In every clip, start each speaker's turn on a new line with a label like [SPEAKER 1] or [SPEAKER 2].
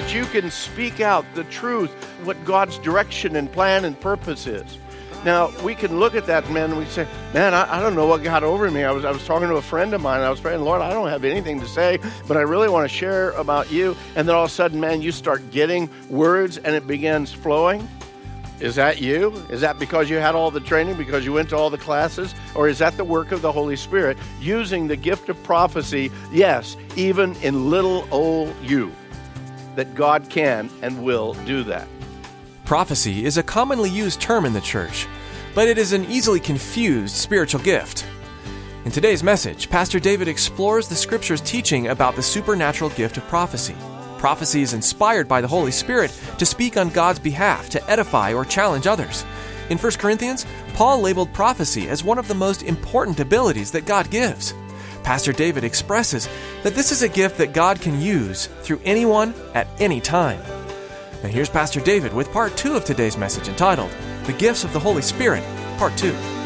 [SPEAKER 1] that
[SPEAKER 2] you can speak out the truth, what God's direction and plan and purpose is. Now, we can look at that, man, and we say, man, I, I don't know what got over me. I was, I was talking to a friend of mine, and I was praying, Lord, I don't have anything to say, but I really want to share about you. And then all of a sudden, man, you start getting words and it begins flowing. Is that you? Is that because you had all the training, because you went to all the classes? Or is that the work of the Holy Spirit using the gift of prophecy, yes, even in little old you? That God can and will do that.
[SPEAKER 3] Prophecy is a commonly used term in the church, but it is an easily confused spiritual gift. In today's message, Pastor David explores the scripture's teaching about the supernatural gift of prophecy. Prophecy is inspired by the Holy Spirit to speak on God's behalf to edify or challenge others. In 1 Corinthians, Paul labeled prophecy as one of the most important abilities that God gives. Pastor David expresses that this is a gift that God can use through anyone at any time. Now, here's Pastor David with part two of today's message entitled The Gifts of the Holy Spirit, Part 2.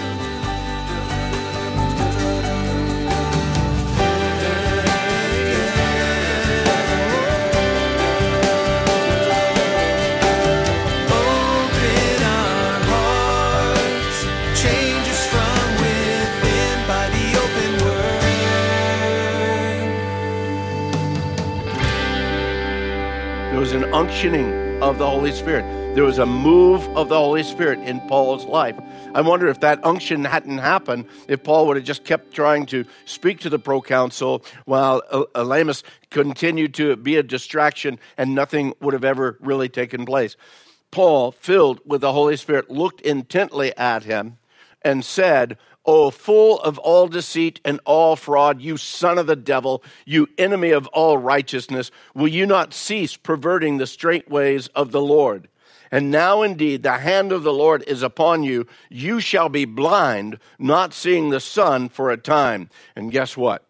[SPEAKER 2] Unctioning of the Holy Spirit. There was a move of the Holy Spirit in Paul's life. I wonder if that unction hadn't happened, if Paul would have just kept trying to speak to the proconsul while El- Elymas continued to be a distraction and nothing would have ever really taken place. Paul, filled with the Holy Spirit, looked intently at him and said, O full of all deceit and all fraud, you son of the devil, you enemy of all righteousness, will you not cease perverting the straight ways of the Lord? And now indeed the hand of the Lord is upon you. You shall be blind, not seeing the sun for a time. And guess what?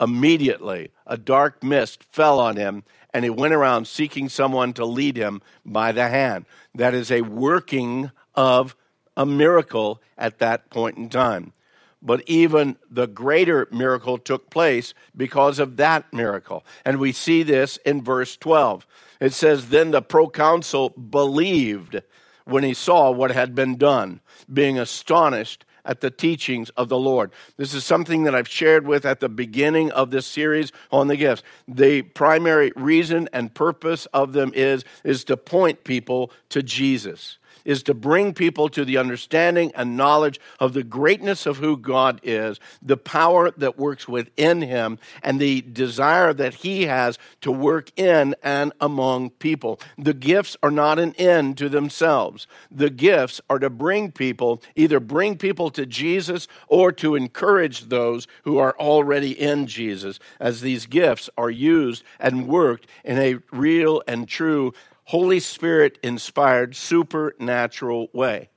[SPEAKER 2] Immediately a dark mist fell on him, and he went around seeking someone to lead him by the hand. That is a working of a miracle at that point in time. But even the greater miracle took place because of that miracle. And we see this in verse 12. It says, Then the proconsul believed when he saw what had been done, being astonished at the teachings of the Lord. This is something that I've shared with at the beginning of this series on the gifts. The primary reason and purpose of them is, is to point people to Jesus is to bring people to the understanding and knowledge of the greatness of who God is, the power that works within Him, and the desire that He has to work in and among people. The gifts are not an end to themselves. The gifts are to bring people, either bring people to Jesus or to encourage those who are already in Jesus, as these gifts are used and worked in a real and true Holy Spirit inspired supernatural way.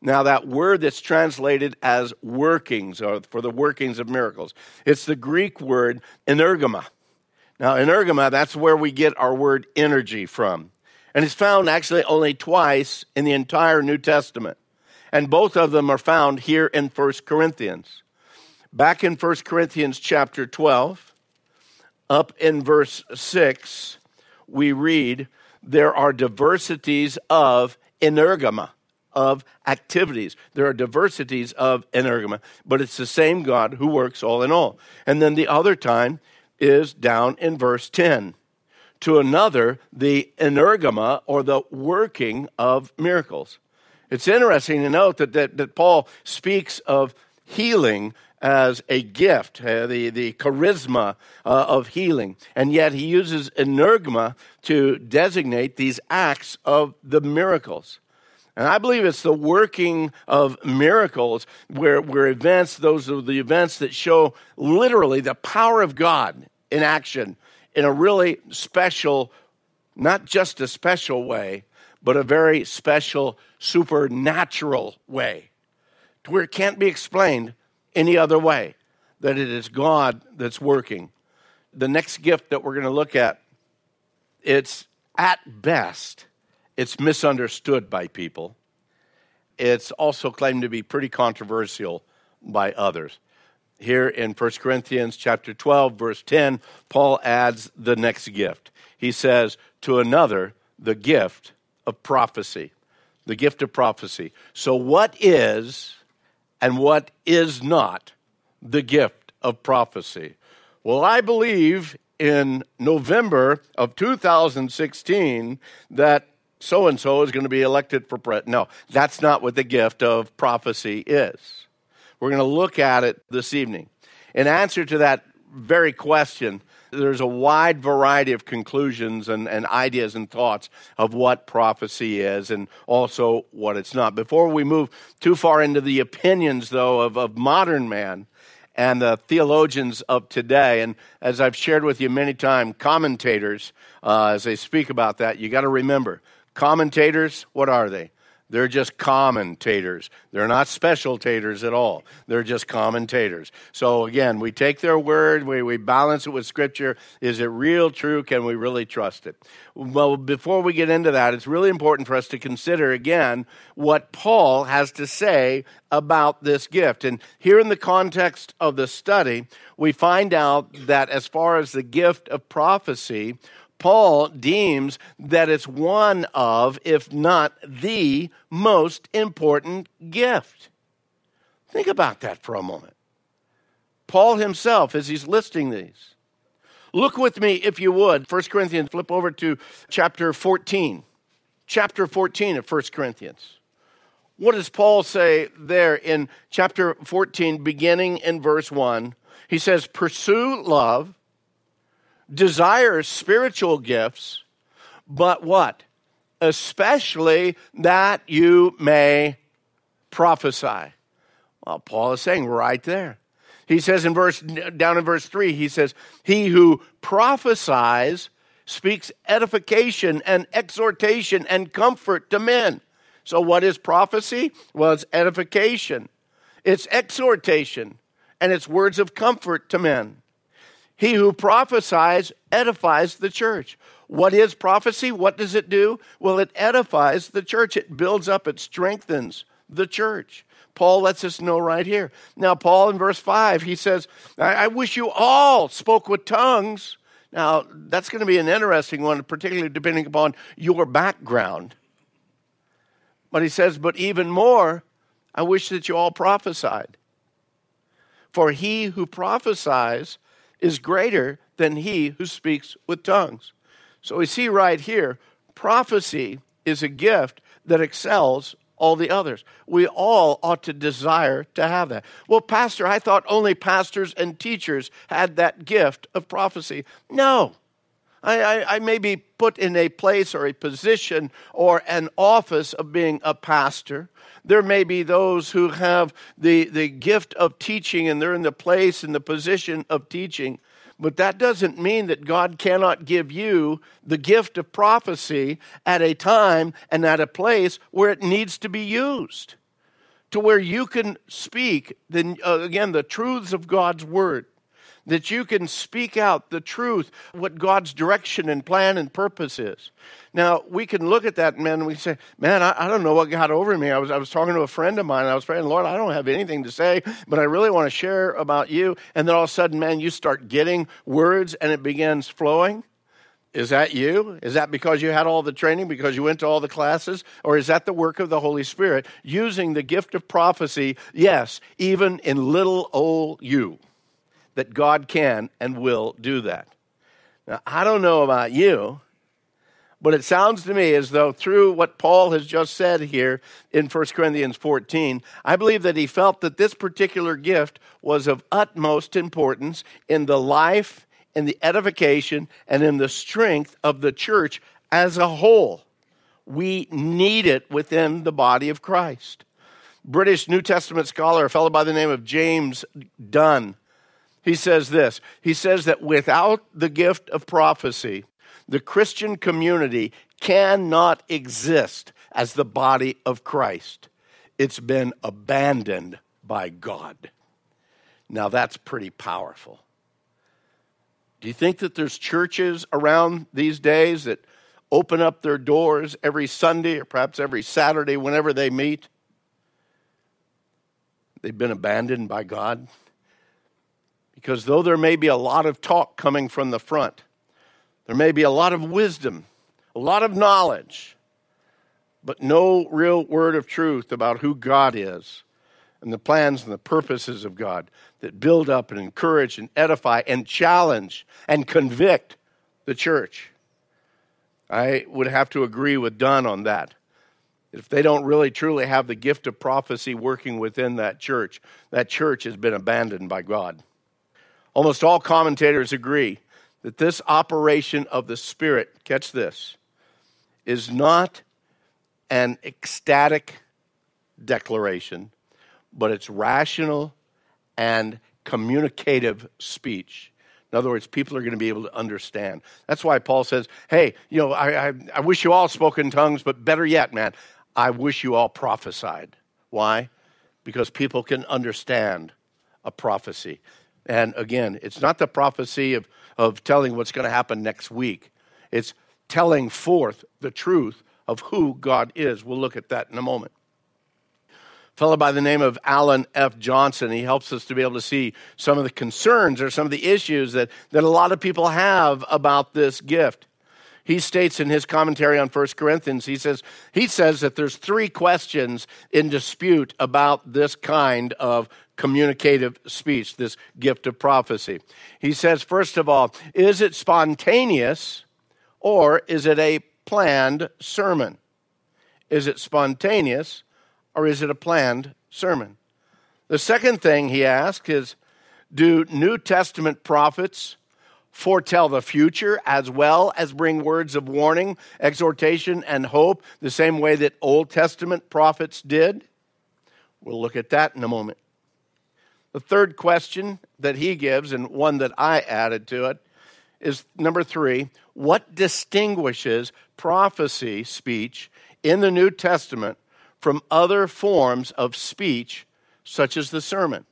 [SPEAKER 2] Now, that word that's translated as workings, or for the workings of miracles, it's the Greek word energema. Now, energema, that's where we get our word energy from. And it's found actually only twice in the entire New Testament. And both of them are found here in 1 Corinthians. Back in 1 Corinthians chapter 12, up in verse 6, we read, There are diversities of energema, of activities. There are diversities of energema, but it's the same God who works all in all. And then the other time is down in verse 10 to another the energema or the working of miracles. It's interesting to note that, that, that Paul speaks of healing as a gift, uh, the, the charisma uh, of healing, and yet he uses energema to designate these acts of the miracles. And I believe it's the working of miracles where, where events, those are the events that show literally the power of God in action in a really special, not just a special way, but a very special supernatural way to where it can't be explained any other way that it is God that's working. The next gift that we're going to look at, it's at best, it's misunderstood by people. It's also claimed to be pretty controversial by others. Here in 1 Corinthians chapter 12 verse 10, Paul adds the next gift. He says, "To another the gift of prophecy." The gift of prophecy. So what is and what is not the gift of prophecy? Well, I believe in November of 2016 that so and so is going to be elected for president. No, that's not what the gift of prophecy is. We're going to look at it this evening. In answer to that very question, there's a wide variety of conclusions and, and ideas and thoughts of what prophecy is and also what it's not. Before we move too far into the opinions, though, of, of modern man, and the theologians of today. And as I've shared with you many times, commentators, uh, as they speak about that, you got to remember commentators, what are they? They're just commentators. They're not special taters at all. They're just commentators. So again, we take their word, we, we balance it with scripture. Is it real, true? Can we really trust it? Well, before we get into that, it's really important for us to consider again what Paul has to say about this gift. And here in the context of the study, we find out that as far as the gift of prophecy, Paul deems that it's one of, if not the most important gift. Think about that for a moment. Paul himself, as he's listing these, look with me, if you would, 1 Corinthians, flip over to chapter 14. Chapter 14 of 1 Corinthians. What does Paul say there in chapter 14, beginning in verse 1? He says, Pursue love desires spiritual gifts, but what? Especially that you may prophesy. Well, Paul is saying right there. He says in verse down in verse 3, he says, "He who prophesies speaks edification and exhortation and comfort to men." So what is prophecy? Well, it's edification. It's exhortation and it's words of comfort to men. He who prophesies edifies the church. What is prophecy? What does it do? Well, it edifies the church, it builds up, it strengthens the church. Paul lets us know right here. Now, Paul in verse 5, he says, I, I wish you all spoke with tongues. Now, that's going to be an interesting one, particularly depending upon your background. But he says, But even more, I wish that you all prophesied. For he who prophesies is greater than he who speaks with tongues. So we see right here prophecy is a gift that excels all the others. We all ought to desire to have that. Well, Pastor, I thought only pastors and teachers had that gift of prophecy. No. I, I, I, may be put in a place or a position or an office of being a pastor. There may be those who have the, the gift of teaching and they're in the place and the position of teaching. But that doesn't mean that God cannot give you the gift of prophecy at a time and at a place where it needs to be used, to where you can speak, then, uh, again, the truths of God's word that you can speak out the truth, what God's direction and plan and purpose is. Now, we can look at that, man, and we say, man, I, I, don't know what got over me. I was, I was talking to a friend of mine, and I was praying, Lord, I don't have anything to say, but I really want to share about you. And then all of a sudden, man, you start getting words, and it begins flowing. Is that you? Is that because you had all the training, because you went to all the classes? Or is that the work of the Holy Spirit using the gift of prophecy? Yes, even in little old you that God can and will do that. Now, I don't know about you, but it sounds to me as though through what Paul has just said here in 1 Corinthians 14, I believe that he felt that this particular gift was of utmost importance in the life, in the edification, and in the strength of the church as a whole. We need it within the body of Christ. British New Testament scholar, a fellow by the name of James Dunn, he says this. He says that without the gift of prophecy, the Christian community cannot exist as the body of Christ. It's been abandoned by God. Now that's pretty powerful. Do you think that there's churches around these days that open up their doors every Sunday or perhaps every Saturday whenever they meet? They've been abandoned by God. Because though there may be a lot of talk coming from the front, there may be a lot of wisdom, a lot of knowledge, but no real word of truth about who God is and the plans and the purposes of God that build up and encourage and edify and challenge and convict the church. I would have to agree with Dunn on that. If they don't really truly have the gift of prophecy working within that church, that church has been abandoned by God. Almost all commentators agree that this operation of the Spirit, catch this, is not an ecstatic declaration, but it's rational and communicative speech. In other words, people are going to be able to understand. That's why Paul says, hey, you know, I, I, I wish you all spoke in tongues, but better yet, man, I wish you all prophesied. Why? Because people can understand a prophecy. And again, it's not the prophecy of, of telling what's going to happen next week, it's telling forth the truth of who God is. We'll look at that in a moment. Fellow by the name of Alan F. Johnson, he helps us to be able to see some of the concerns or some of the issues that, that a lot of people have about this gift he states in his commentary on 1 Corinthians, he says, he says that there's three questions in dispute about this kind of communicative speech, this gift of prophecy. He says, first of all, is it spontaneous or is it a planned sermon? Is it spontaneous or is it a planned sermon? The second thing he asks is Do New Testament prophets foretell the future as well as bring words of warning, exhortation, and hope, the same way that Old Testament prophets did? We'll look at that in a moment. The third question that he gives, and one that I added to it, is number three what distinguishes prophecy speech in the New Testament from other forms of speech, such as the sermon?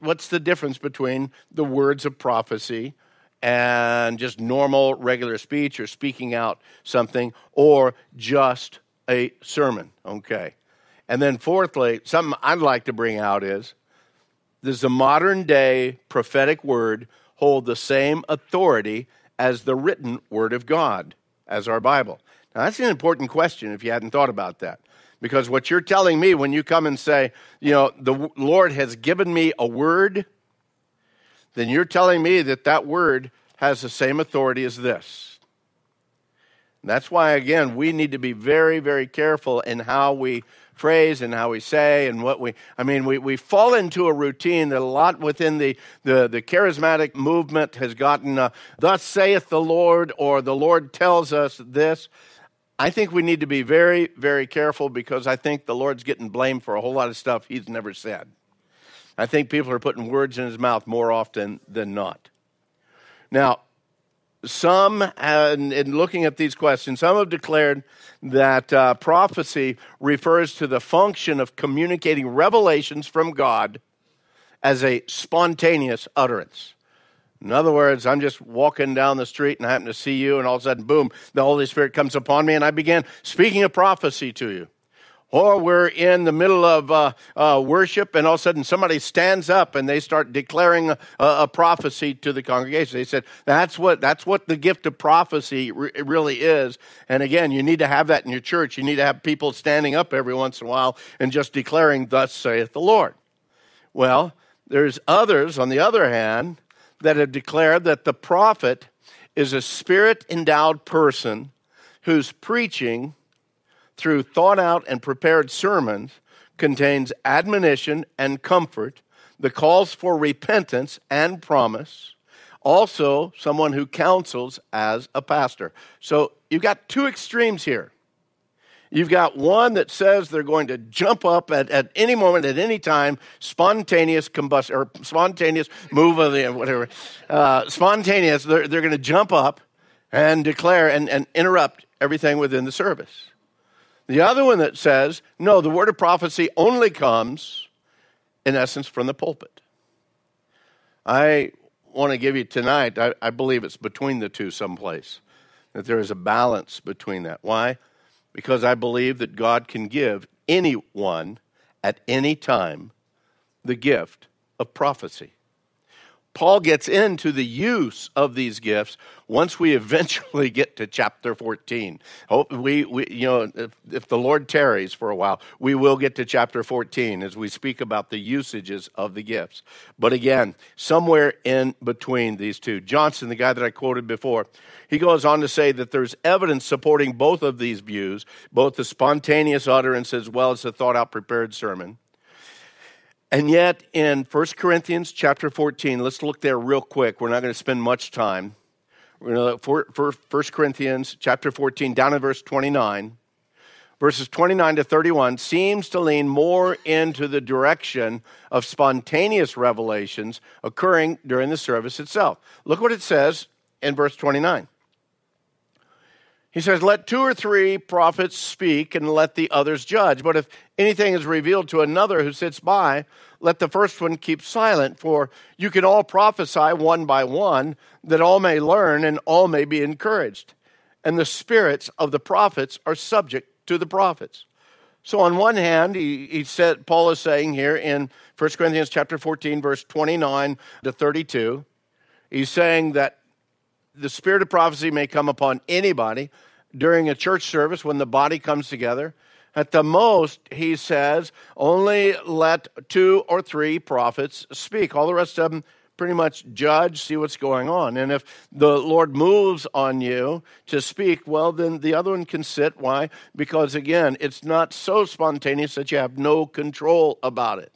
[SPEAKER 2] what's the difference between the words of prophecy and just normal regular speech or speaking out something or just a sermon okay and then fourthly something i'd like to bring out is does the modern day prophetic word hold the same authority as the written word of god as our bible now that's an important question if you hadn't thought about that because what you're telling me when you come and say, you know, the Lord has given me a word, then you're telling me that that word has the same authority as this. And that's why, again, we need to be very, very careful in how we phrase and how we say and what we i mean we, we fall into a routine that a lot within the, the, the charismatic movement has gotten uh, thus saith the lord or the lord tells us this I think we need to be very, very careful because I think the Lord's getting blamed for a whole lot of stuff he's never said. I think people are putting words in his mouth more often than not. Now, some, in looking at these questions, some have declared that uh, prophecy refers to the function of communicating revelations from God as a spontaneous utterance. In other words, I'm just walking down the street and I happen to see you, and all of a sudden, boom, the Holy Spirit comes upon me, and I begin speaking a prophecy to you. Or we're in the middle of uh, uh, worship, and all of a sudden somebody stands up and they start declaring a, a, prophecy to the congregation. They said that's what that's what the gift of prophecy re- really is. And again, you need to have that in your church. You need to have people standing up every once in a while and just declaring, "Thus saith the Lord." Well, there's others, on the other hand, that have declared that the prophet is a spirit endowed person whose preaching, through thought out and prepared sermons, contains admonition and comfort, the calls for repentance and promise, also someone who counsels as a pastor. So you've got two extremes here. You've got one that says they're going to jump up at, at any moment, at any time, spontaneous combustion or spontaneous move of the whatever, uh, spontaneous. They're, they're going to jump up and declare and, and interrupt everything within the service. The other one that says, no, the word of prophecy only comes, in essence, from the pulpit. I want to give you tonight, I, I believe it's between the two someplace, that there is a balance between that. Why? because I believe that God can give anyone at any time the gift of prophecy. Paul gets into the use of these gifts once we eventually get to chapter 14. Hope we, we you know, if, if, the Lord tarries for a while, we will get to chapter 14 as we speak about the usages of the gifts. But again, somewhere in between these two, Johnson, the guy that I quoted before, he goes on to say that there's evidence supporting both of these views, both the spontaneous utterance as well as the thought out prepared sermon. And yet, in 1 Corinthians chapter 14, let's look there real quick. We're not going to spend much time. We're going to look for, for 1 Corinthians chapter 14, down in verse 29. Verses 29 to 31 seems to lean more into the direction of spontaneous revelations occurring during the service itself. Look what it says in verse 29. He says, Let two or three prophets speak and let the others judge. But if anything is revealed to another who sits by, let the first one keep silent. For you can all prophesy one by one, that all may learn and all may be encouraged. And the spirits of the prophets are subject to the prophets. So on one hand, he, he said, Paul is saying here in 1 Corinthians chapter 14, verse 29 to 32, he's saying that the spirit of prophecy may come upon anybody during a church service when the body comes together. At the most, he says, only let two or three prophets speak. All the rest of them pretty much judge, see what's going on. And if the Lord moves on you to speak, well, then the other one can sit. Why? Because again, it's not so spontaneous that you have no control about it.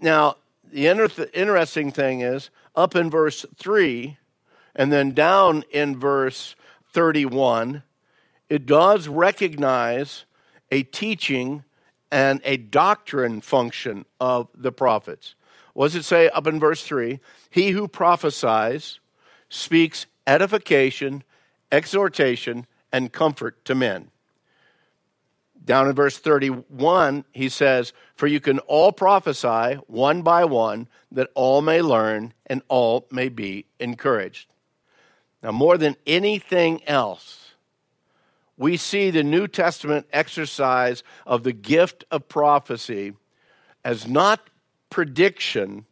[SPEAKER 2] Now, the inter- interesting thing is, up in verse 3 and then down in verse 31, it does recognize a teaching and a doctrine function of the prophets. What does it say up in verse 3? He who prophesies speaks edification, exhortation, and comfort to men. Down in verse 31, he says, For you can all prophesy one by one, that all may learn and all may be encouraged. Now, more than anything else, we see the New Testament exercise of the gift of prophecy as not prediction,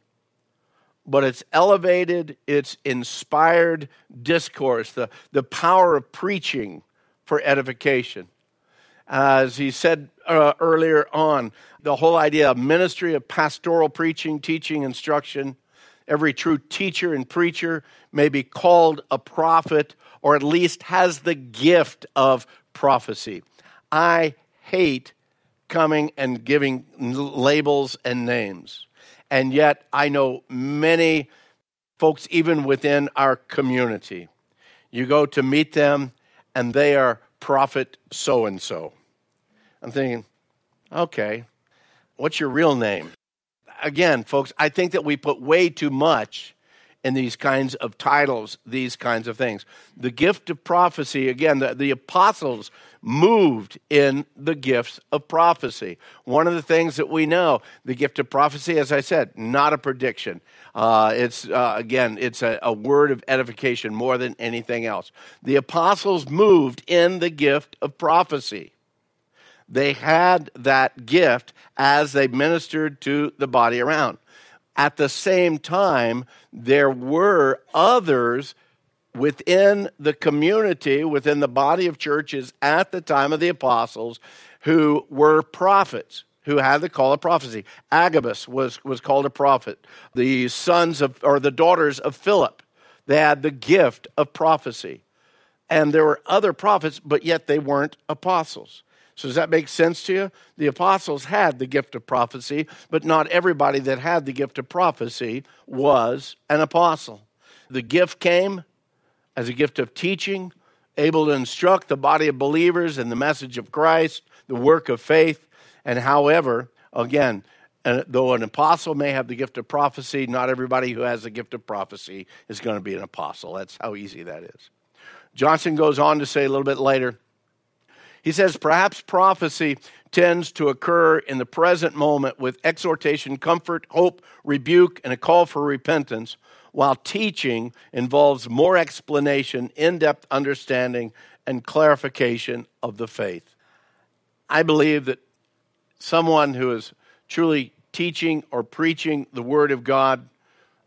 [SPEAKER 2] but it's elevated, it's inspired discourse, the, the power of preaching for edification. As he said uh, earlier on, the whole idea of ministry of pastoral preaching, teaching, instruction Every true teacher and preacher may be called a prophet or at least has the gift of prophecy. I hate coming and giving labels and names. And yet, I know many folks, even within our community. You go to meet them, and they are prophet so and so. I'm thinking, okay, what's your real name? Again, folks, I think that we put way too much in these kinds of titles, these kinds of things. The gift of prophecy, again, the, the apostles moved in the gifts of prophecy. One of the things that we know, the gift of prophecy, as I said, not a prediction. Uh, it's, uh, again, it's a, a word of edification more than anything else. The apostles moved in the gift of prophecy they had that gift as they ministered to the body around. At the same time, there were others within the community, within the body of churches at the time of the apostles, who were prophets, who had the call of prophecy. Agabus was, was called a prophet. The sons of, or the daughters of Philip, they had the gift of prophecy. And there were other prophets, but yet they weren't apostles. So, does that make sense to you? The apostles had the gift of prophecy, but not everybody that had the gift of prophecy was an apostle. The gift came as a gift of teaching, able to instruct the body of believers in the message of Christ, the work of faith. And however, again, and though an apostle may have the gift of prophecy, not everybody who has the gift of prophecy is going to be an apostle. That's how easy that is. Johnson goes on to say a little bit later, he says, perhaps prophecy tends to occur in the present moment with exhortation, comfort, hope, rebuke, and a call for repentance, while teaching involves more explanation, in depth understanding, and clarification of the faith. I believe that someone who is truly teaching or preaching the Word of God,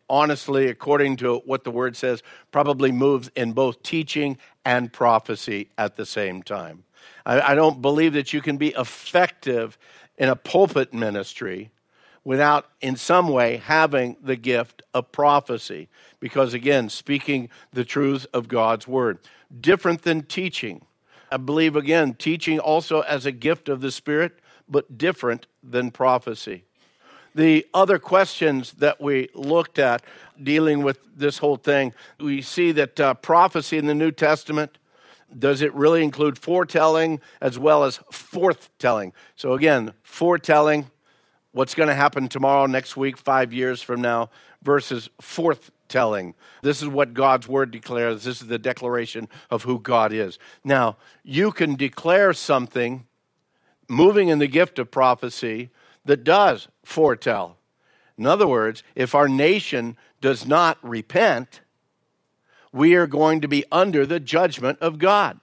[SPEAKER 2] honestly, according to what the Word says, probably moves in both teaching and prophecy at the same time. I, I don't believe that you can be effective in a pulpit ministry without, in some way, having the gift of prophecy. Because, again, speaking the truth of God's Word. Different than teaching. I believe, again, teaching also as a gift of the Spirit but different than prophecy. The other questions that we looked at dealing with this whole thing, we see that uh, prophecy in the New Testament does it really include foretelling as well as forthtelling? So, again, foretelling, what's going to happen tomorrow, next week, five years from now, versus forthtelling. This is what God's word declares. This is the declaration of who God is. Now, you can declare something moving in the gift of prophecy that does foretell. In other words, if our nation does not repent, we are going to be under the judgment of God.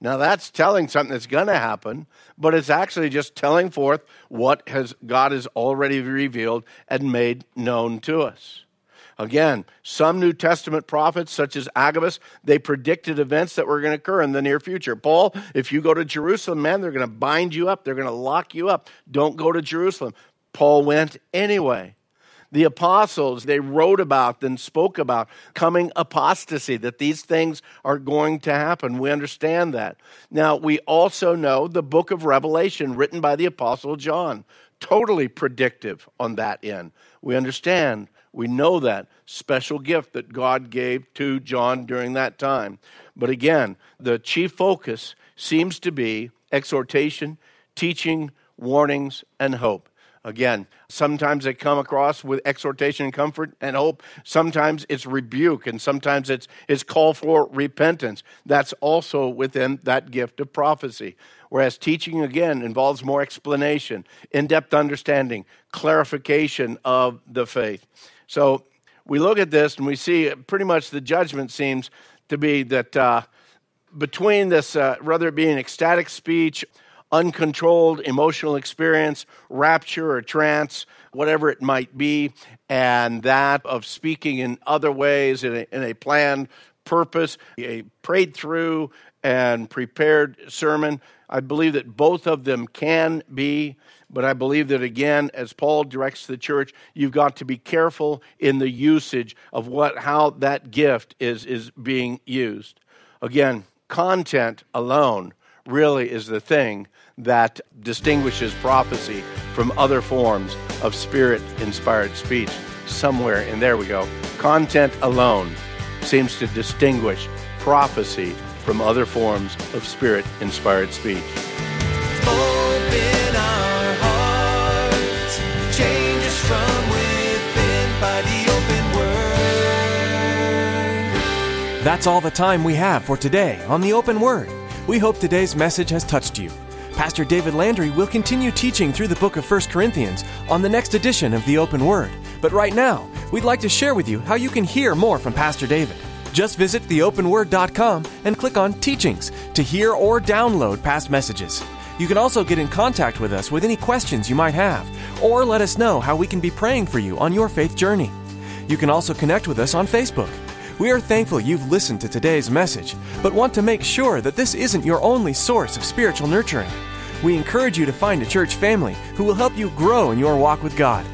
[SPEAKER 2] Now that's telling something that's going to happen, but it's actually just telling forth what has God has already revealed and made known to us. Again, some New Testament prophets, such as Agabus, they predicted events that were going to occur in the near future. Paul, if you go to Jerusalem, man, they're going to bind you up, they're going to lock you up. Don't go to Jerusalem. Paul went anyway. The apostles, they wrote about and spoke about coming apostasy, that these things are going to happen. We understand that. Now, we also know the book of Revelation, written by the apostle John, totally predictive on that end. We understand we know that special gift that God gave to John during that time. But again, the chief focus seems to be exhortation, teaching, warnings, and hope. Again, sometimes they come across with exhortation and comfort and hope. Sometimes it's rebuke, and sometimes it's, it's call for repentance. That's also within that gift of prophecy. Whereas teaching, again, involves more explanation, in depth understanding, clarification of the faith. So we look at this and we see pretty much the judgment seems to be that uh, between this, uh, rather it being ecstatic speech, uncontrolled emotional experience, rapture or trance, whatever it might be, and that of speaking in other ways in a, in a planned purpose, a prayed through and prepared sermon. I believe that both of them can be but I believe that again, as Paul directs the church, you've got to be careful in the usage of what how that gift is is being used. Again, content alone really is the thing that distinguishes prophecy from other forms of spirit inspired speech. Somewhere, and there we go. Content alone seems to distinguish prophecy from other forms of spirit inspired speech.
[SPEAKER 3] That's all the time we have for today on the Open Word. We hope today's message has touched you. Pastor David Landry will continue teaching through the book of 1 Corinthians on the next edition of the Open Word. But right now, we'd like to share with you how you can hear more from Pastor David. Just visit theopenword.com and click on Teachings to hear or download past messages. You can also get in contact with us with any questions you might have, or let us know how we can be praying for you on your faith journey. You can also connect with us on Facebook. We are thankful you've listened to today's message, but want to make sure that this isn't your only source of spiritual nurturing. We encourage you to find a church family who will help you grow in your walk with God.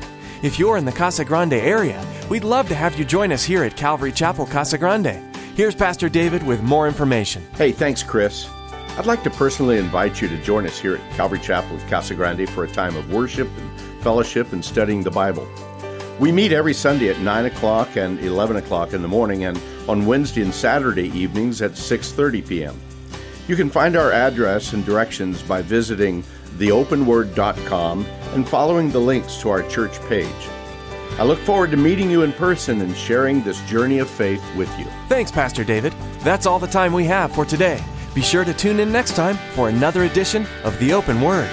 [SPEAKER 3] If you're in the Casa Grande area, we'd love to have you join us here at Calvary Chapel Casa Grande. Here's Pastor David with more information.
[SPEAKER 2] Hey, thanks, Chris. I'd like to personally invite you to join us here at Calvary Chapel Casa Grande for a time of worship and fellowship and studying the Bible. We meet every Sunday at 9 o'clock and 11 o'clock in the morning, and on Wednesday and Saturday evenings at 6:30 p.m. You can find our address and directions by visiting theopenword.com and following the links to our church page. I look forward to meeting you in person and sharing this journey of faith with you.
[SPEAKER 3] Thanks, Pastor David. That's all the time we have for today. Be sure to tune in next time for another edition of The Open Word.